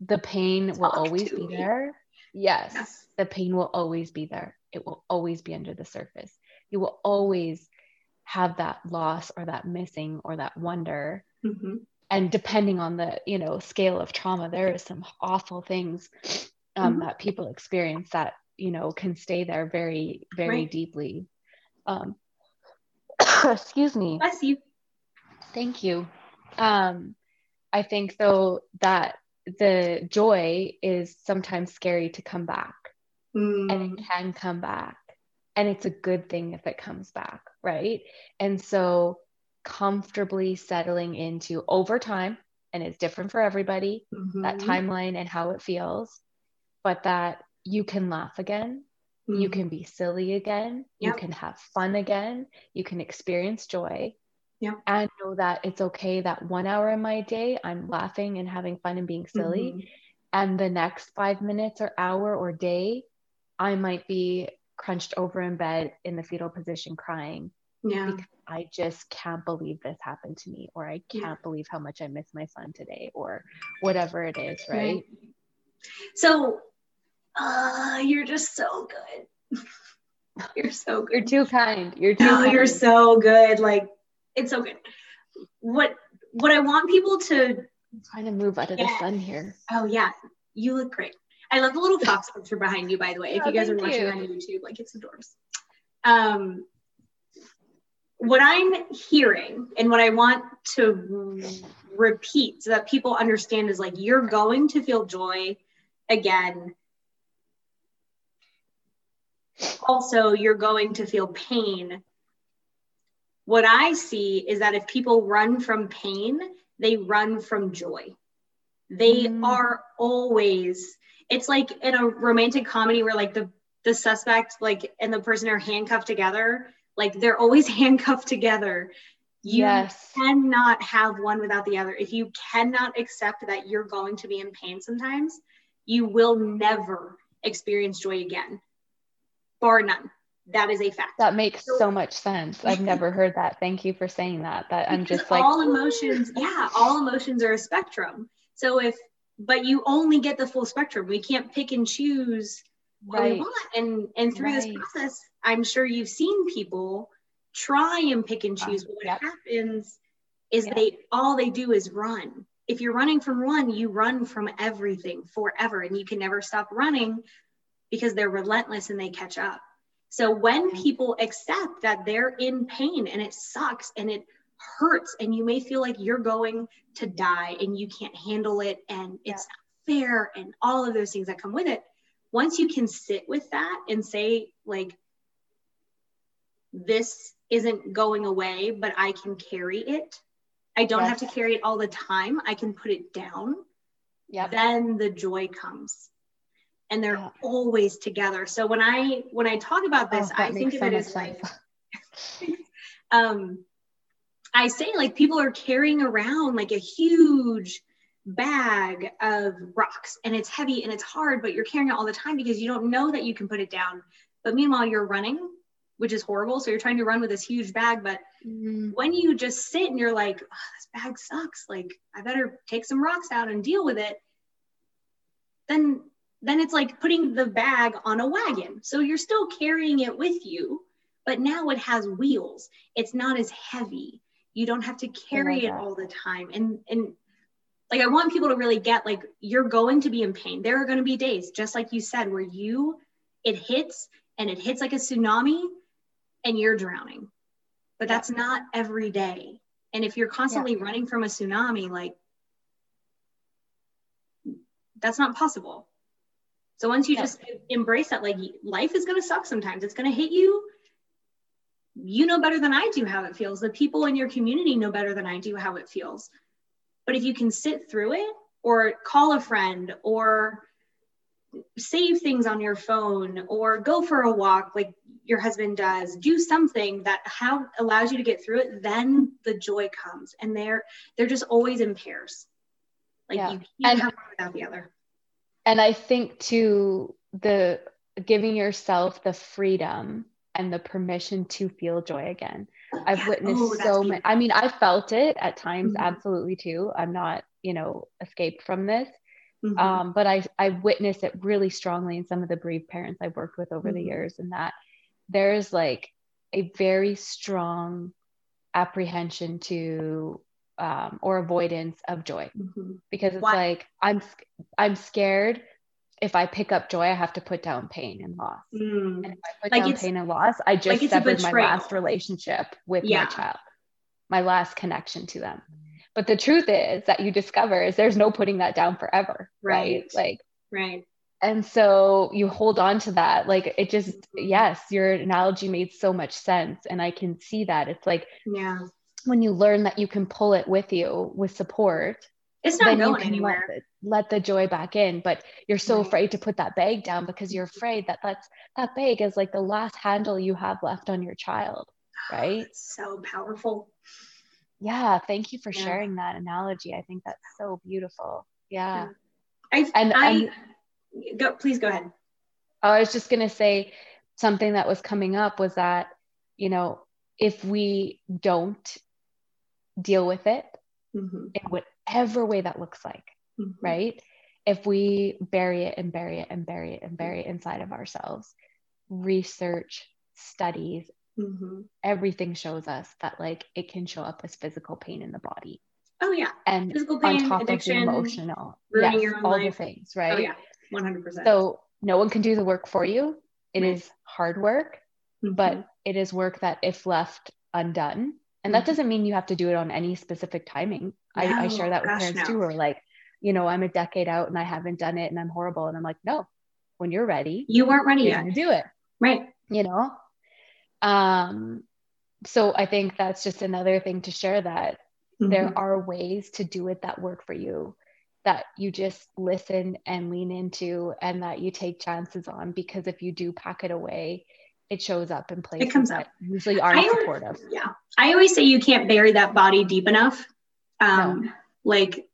the pain will always be me. there. Yes, yes, the pain will always be there. It will always be under the surface. You will always have that loss or that missing or that wonder. Mm-hmm. And depending on the you know scale of trauma, there is some awful things um, mm-hmm. that people experience that you know can stay there very very right. deeply. Um, excuse me. Bless you. Thank you. Um, I think though that the joy is sometimes scary to come back mm. and it mm. can come back and it's a good thing if it comes back right and so comfortably settling into over time and it's different for everybody mm-hmm. that timeline and how it feels but that you can laugh again mm. you can be silly again yep. you can have fun again you can experience joy yeah. And know that it's okay that one hour in my day I'm laughing and having fun and being silly. Mm-hmm. And the next five minutes or hour or day, I might be crunched over in bed in the fetal position crying. Yeah. Because I just can't believe this happened to me, or I can't yeah. believe how much I miss my son today, or whatever it is, right? So, uh, you're just so good. you're so good. You're too kind. You're too. No, kind. you're so good. Like it's so good. What what I want people to I'm trying to move out of the sun here. Oh yeah, you look great. I love the little fox picture behind you, by the way. If oh, you guys are watching you. on YouTube, like it's adorable. Um, what I'm hearing and what I want to repeat so that people understand is like you're going to feel joy again. Also, you're going to feel pain what I see is that if people run from pain, they run from joy. They mm. are always, it's like in a romantic comedy where like the the suspect like and the person are handcuffed together, like they're always handcuffed together. You yes. cannot have one without the other. If you cannot accept that you're going to be in pain sometimes, you will never experience joy again, bar none that is a fact. That makes so, so much sense. I've never heard that. Thank you for saying that. That I'm just like all emotions, yeah, all emotions are a spectrum. So if but you only get the full spectrum. We can't pick and choose what right. we want. And and through right. this process, I'm sure you've seen people try and pick and choose. Um, what yep. happens is yep. they all they do is run. If you're running from one, you run from everything forever and you can never stop running because they're relentless and they catch up. So when people accept that they're in pain and it sucks and it hurts and you may feel like you're going to die and you can't handle it and it's yeah. not fair and all of those things that come with it, once you can sit with that and say like this isn't going away, but I can carry it. I don't yes. have to carry it all the time. I can put it down. Yeah. Then the joy comes and they're yeah. always together. So when I when I talk about this, oh, I think of it as like um I say like people are carrying around like a huge bag of rocks and it's heavy and it's hard, but you're carrying it all the time because you don't know that you can put it down. But meanwhile, you're running, which is horrible. So you're trying to run with this huge bag. But mm-hmm. when you just sit and you're like, oh, this bag sucks, like I better take some rocks out and deal with it, then then it's like putting the bag on a wagon. So you're still carrying it with you, but now it has wheels. It's not as heavy. You don't have to carry it all the time. And and like I want people to really get like you're going to be in pain. There are going to be days, just like you said, where you it hits and it hits like a tsunami and you're drowning. But that's not every day. And if you're constantly yeah. running from a tsunami, like that's not possible. So once you yeah. just embrace that, like life is going to suck sometimes, it's going to hit you. You know better than I do how it feels. The people in your community know better than I do how it feels. But if you can sit through it or call a friend or save things on your phone or go for a walk like your husband does do something that how allows you to get through it then the joy comes and they're they're just always in pairs like yeah. you can't and, have one without the other and I think to the giving yourself the freedom and the permission to feel joy again. I've yeah. witnessed oh, so many. I mean, I felt it at times, mm-hmm. absolutely too. I'm not, you know, escaped from this, Mm-hmm. Um, but I, I witnessed it really strongly in some of the bereaved parents I've worked with over mm-hmm. the years, and that there's like a very strong apprehension to um, or avoidance of joy mm-hmm. because it's Why? like I'm I'm scared if I pick up joy, I have to put down pain and loss. Mm. And if I put like down pain and loss, I just like severed my last relationship with yeah. my child, my last connection to them. But the truth is that you discover is there's no putting that down forever. Right. right? Like, right. And so you hold on to that. Like it just, yes, your analogy made so much sense. And I can see that. It's like, yeah, when you learn that you can pull it with you with support, it's not going anywhere. Let the, let the, joy back in, but you're so right. afraid to put that bag down because you're afraid that that's that bag is like the last handle you have left on your child, right? so powerful. Yeah, thank you for yeah. sharing that analogy. I think that's so beautiful. Yeah. I and I and, go please go ahead. I was just gonna say something that was coming up was that, you know, if we don't deal with it mm-hmm. in whatever way that looks like, mm-hmm. right? If we bury it and bury it and bury it and bury it inside of ourselves, research, studies, mm-hmm. everything shows us that like it can show up as physical pain in the body. Oh yeah, and physical pain, on top addiction, of emotional, yes, all life. the things, right? Oh yeah, one hundred percent. So no one can do the work for you. It right. is hard work, mm-hmm. but it is work that if left undone, and that doesn't mean you have to do it on any specific timing. No, I, I, share that with parents no. too, who are like, you know, I'm a decade out and I haven't done it and I'm horrible. And I'm like, no, when you're ready, you weren't ready yet. to do it. Right. You know? Um, so I think that's just another thing to share that mm-hmm. there are ways to do it that work for you that you just listen and lean into and that you take chances on because if you do pack it away it shows up in places it comes that up. usually aren't I, supportive. Yeah. I always say you can't bury that body deep enough. Um, no. like,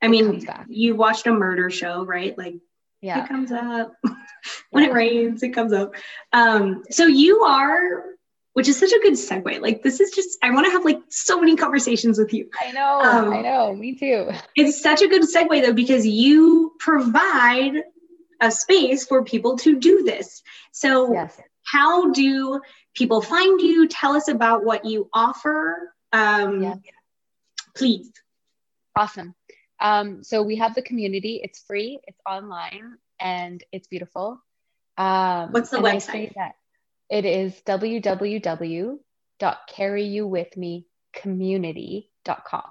I mean, you watched a murder show, right? Like, yeah. it comes up when yeah. it rains, it comes up. Um, so you are, which is such a good segue. Like, this is just, I want to have like so many conversations with you. I know, um, I know, me too. It's such a good segue though, because you provide a space for people to do this. So, yes how do people find you? Tell us about what you offer. Um, yeah. Please. Awesome. Um, so we have the community. It's free. It's online, and it's beautiful. Um, What's the website? it is www.carryyouwithmecommunity.com.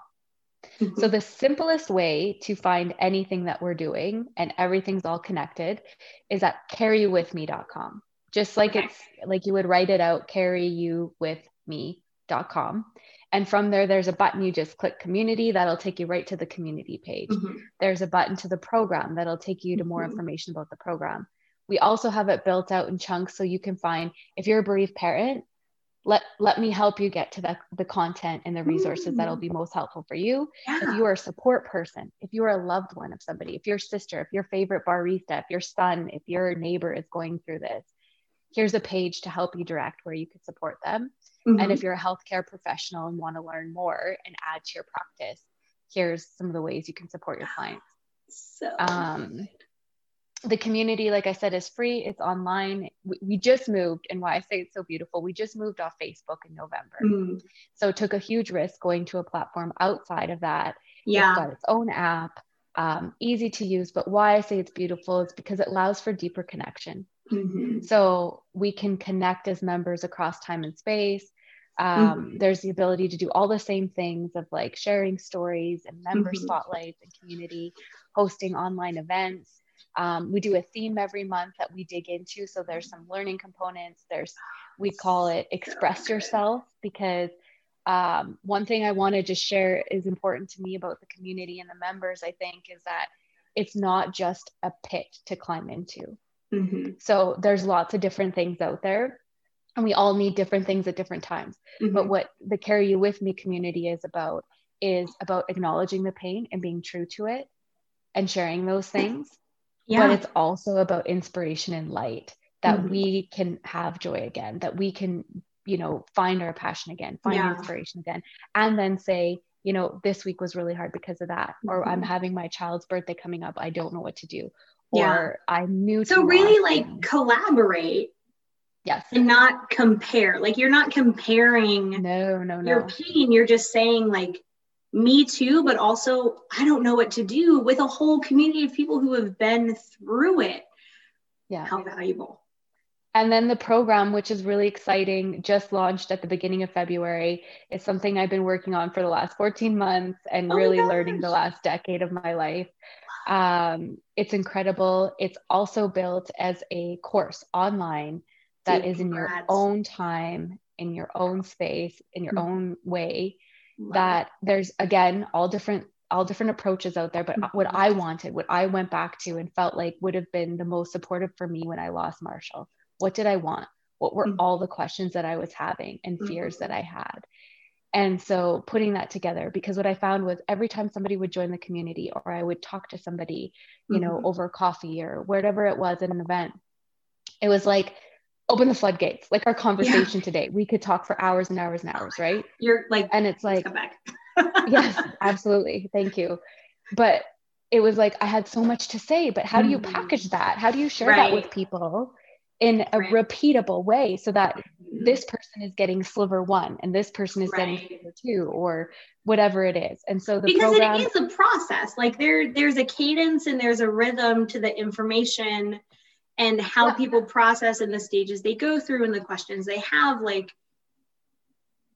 Mm-hmm. So the simplest way to find anything that we're doing and everything's all connected is at carryyouwithme.com just like okay. it's like you would write it out carry you with me.com and from there there's a button you just click community that'll take you right to the community page mm-hmm. there's a button to the program that'll take you to more mm-hmm. information about the program we also have it built out in chunks so you can find if you're a bereaved parent let let me help you get to the, the content and the resources mm-hmm. that'll be most helpful for you yeah. if you are a support person if you are a loved one of somebody if your sister if your favorite barista if your son if your neighbor is going through this here's a page to help you direct where you could support them. Mm-hmm. And if you're a healthcare professional and want to learn more and add to your practice, here's some of the ways you can support your clients. So um, the community, like I said, is free. It's online. We, we, just moved, and why I say it's so beautiful, we just moved off Facebook in November. Mm. So it took a huge risk going to a platform outside of that. Yeah. It's got its own app, um, easy to use. But why I say it's beautiful is because it allows for deeper connection. Mm-hmm. So we can connect as members across time and space. Um, mm-hmm. There's the ability to do all the same things of like sharing stories and member mm-hmm. spotlights and community, hosting online events. Um, we do a theme every month that we dig into. So there's some learning components. There's, we call it express yourself because um, one thing I want to just share is important to me about the community and the members, I think, is that it's not just a pit to climb into. Mm-hmm. So there's lots of different things out there, and we all need different things at different times. Mm-hmm. But what the Carry You With Me community is about is about acknowledging the pain and being true to it and sharing those things. Yeah. But it's also about inspiration and light that mm-hmm. we can have joy again, that we can, you know, find our passion again, find yeah. inspiration again, and then say, you know, this week was really hard because of that. Mm-hmm. Or I'm having my child's birthday coming up. I don't know what to do. Yeah. Or I'm new So really like and, collaborate. Yes. And not compare. Like you're not comparing no, no, no. your pain. You're just saying like me too, but also I don't know what to do with a whole community of people who have been through it. Yeah. How valuable. And then the program, which is really exciting, just launched at the beginning of February. It's something I've been working on for the last 14 months and oh really learning the last decade of my life. Um, it's incredible. It's also built as a course online that Dude, is in your own time, in your own space, in your mm-hmm. own way. Love that it. there's again all different all different approaches out there but mm-hmm. what i wanted what i went back to and felt like would have been the most supportive for me when i lost marshall what did I want? What were mm-hmm. all the questions that I was having and mm-hmm. fears that I had? And so putting that together, because what I found was every time somebody would join the community or I would talk to somebody, you know, mm-hmm. over coffee or whatever it was at an event, it was like, open the floodgates, like our conversation yeah. today. We could talk for hours and hours and hours, right? You're like, and it's like, yes, absolutely. Thank you. But it was like, I had so much to say, but how do you mm-hmm. package that? How do you share right. that with people? In a right. repeatable way so that mm-hmm. this person is getting sliver one and this person is right. getting sliver two or whatever it is and so the because program, it is a process like there there's a cadence and there's a rhythm to the information and how yeah. people process in the stages they go through and the questions they have like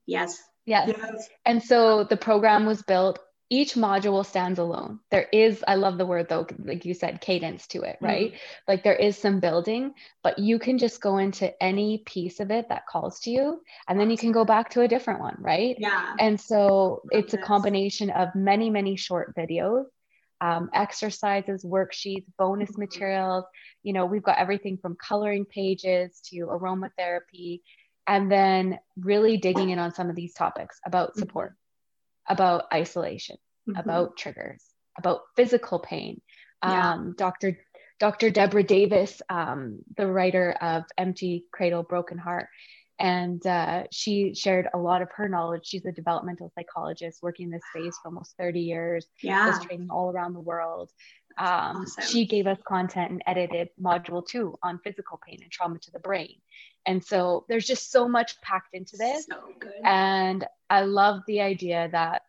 yes yes. yes. and so the program was built each module stands alone. There is, I love the word though, like you said, cadence to it, right? Mm-hmm. Like there is some building, but you can just go into any piece of it that calls to you, and then you can go back to a different one, right? Yeah. And so it's a combination of many, many short videos. Um, exercises, worksheets, bonus mm-hmm. materials. You know, we've got everything from coloring pages to aromatherapy, and then really digging in on some of these topics about mm-hmm. support about isolation, mm-hmm. about triggers, about physical pain. Yeah. Um, Dr. Dr. Deborah Davis, um, the writer of Empty Cradle, Broken Heart, and uh, she shared a lot of her knowledge. She's a developmental psychologist working in this space for almost 30 years. Yeah. Was training all around the world. Um, awesome. She gave us content and edited module two on physical pain and trauma to the brain. And so there's just so much packed into this. So good. And I love the idea that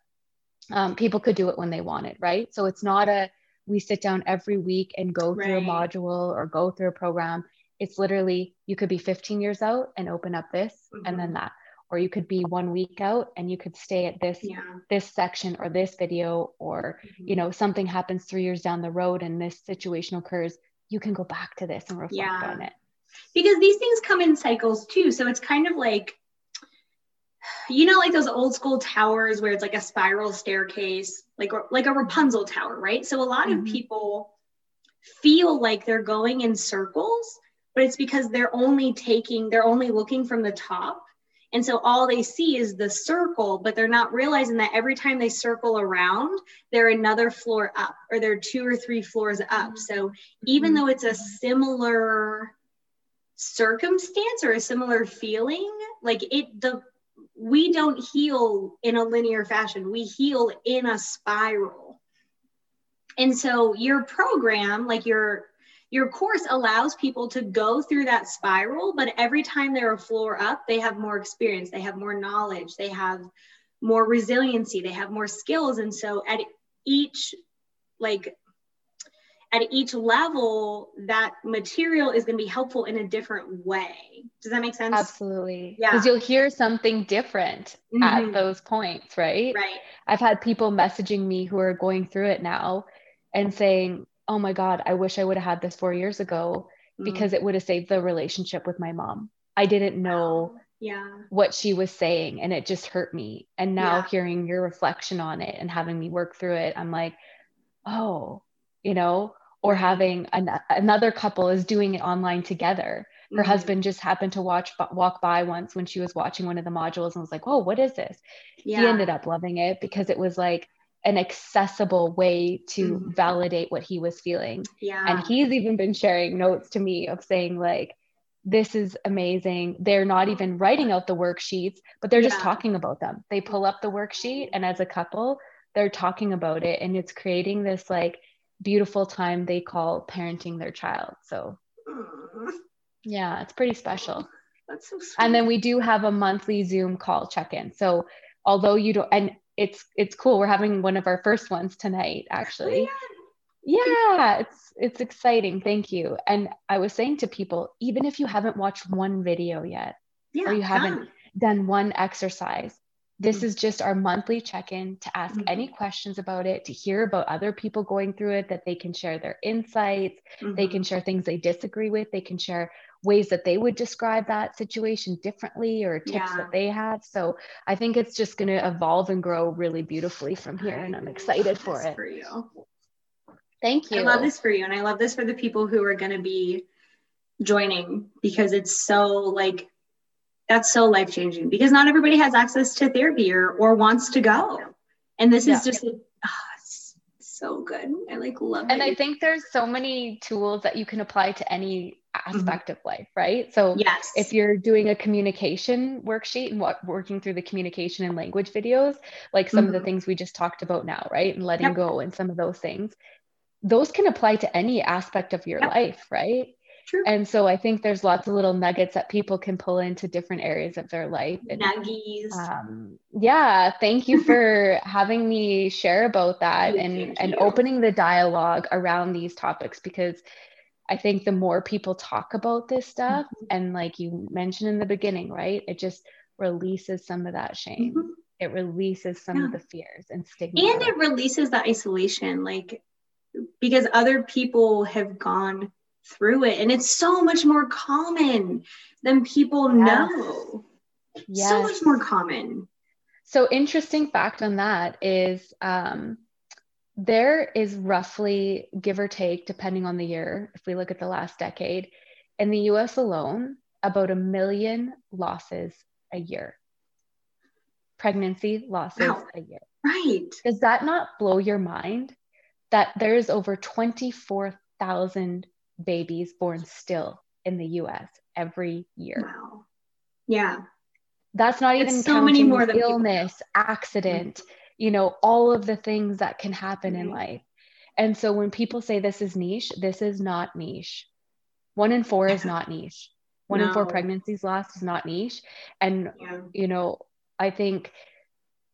um, people could do it when they want it, right? So it's not a we sit down every week and go right. through a module or go through a program. It's literally you could be 15 years out and open up this mm-hmm. and then mm-hmm. that or you could be one week out and you could stay at this yeah. this section or this video or mm-hmm. you know something happens three years down the road and this situation occurs you can go back to this and reflect yeah. on it because these things come in cycles too so it's kind of like you know like those old school towers where it's like a spiral staircase like like a rapunzel tower right so a lot mm-hmm. of people feel like they're going in circles but it's because they're only taking they're only looking from the top and so all they see is the circle, but they're not realizing that every time they circle around, they're another floor up or they're two or three floors up. So even mm-hmm. though it's a similar circumstance or a similar feeling, like it, the, we don't heal in a linear fashion, we heal in a spiral. And so your program, like your your course allows people to go through that spiral, but every time they're a floor up, they have more experience, they have more knowledge, they have more resiliency, they have more skills. And so at each, like, at each level, that material is going to be helpful in a different way. Does that make sense? Absolutely. Yeah. Because you'll hear something different mm-hmm. at those points, right? Right. I've had people messaging me who are going through it now and saying, oh my God, I wish I would have had this four years ago mm. because it would have saved the relationship with my mom. I didn't know yeah. what she was saying and it just hurt me. And now yeah. hearing your reflection on it and having me work through it, I'm like, oh, you know, or having an, another couple is doing it online together. Her mm-hmm. husband just happened to watch walk by once when she was watching one of the modules and was like, "Oh, what is this?" Yeah. He ended up loving it because it was like an accessible way to mm-hmm. validate what he was feeling. Yeah. And he's even been sharing notes to me of saying like this is amazing. They're not even writing out the worksheets, but they're just talking about them. They pull up the worksheet and as a couple, they're talking about it and it's creating this like beautiful time they call parenting their child. So, yeah, it's pretty special. That's so sweet. And then we do have a monthly Zoom call check-in. So, although you don't and it's it's cool. We're having one of our first ones tonight actually. Yeah, it's it's exciting. Thank you. And I was saying to people, even if you haven't watched one video yet, yeah, or you haven't come. done one exercise, this Mhm. is just our monthly check-in to ask Mhm. any questions about it, to hear about other people going through it, that they can share their insights, they Mhm. can share things they disagree with, they can share ways that they would describe that situation differently or tips Yeah. that they have. So I think it's just going to evolve and grow really beautifully from here, and I'm excited for it. For you. Thank you. I love this for you. And I love this for the people who are going to be joining because it's so like, that's so life changing because not everybody has access to therapy or, or wants to go. And this Yeah. is just ah, so good. I like love and it. And I think there's so many tools that you can apply to any aspect of life, right? So yes. if you're doing a communication worksheet and what working through the communication and language videos, like some of the Mhm. things we just talked about now, right? And letting Yep. go and some of those things, those can apply to any aspect of your Yep. life, right? True. And so I think there's lots of little nuggets that people can pull into different areas of their life. And Nuggies. um, yeah, thank you for having me share about that and and opening the dialogue around these topics because I think the more people talk about this stuff Mm-hmm. and like you mentioned in the beginning, right? It just releases some of that shame. Mhm. It releases some of the fears and stigma. and it releases the isolation like because other people have gone through it and it's so much more common than people Yes. know so much more common So interesting fact on that is um, there is roughly, give or take, depending on the year, if we look at the last decade, in the US alone, about a million losses a year. Pregnancy losses Wow. a year. right Does that not blow your mind that there is over 24,000 babies born still in the US every year? wow yeah That's not even so many counting more than people illness, accident, you know, all of the things that can happen in life. And so when people say this is niche, this is not niche. One in four is not niche. One in four pregnancies lost is not niche. And, yeah you know, I think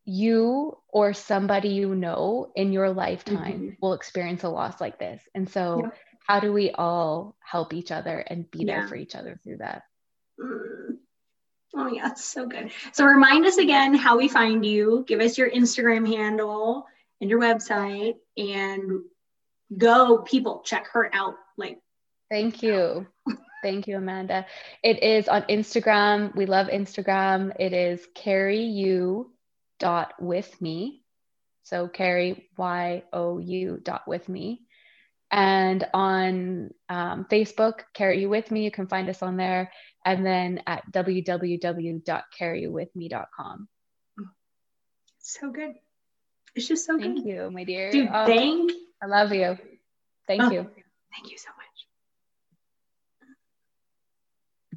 you or somebody you know in your lifetime Mhm. will experience a loss like this. And so, Yep. how do we all help each other and be there for each other through that? Oh yeah so good so remind us again how we find you give us your instagram handle and your website and go people check her out like Thank you. Thank you, Amanda. It is on Instagram. We love Instagram. It is carry you dot with me. So carry Y O U dot with me. And on um, Facebook, carry you with me. You can find us on there. And then at www.carrywithme.com. so good it's just so Thank good Thank you, my dear. dude Oh, thank I love you. Thank Oh. you. thank you so much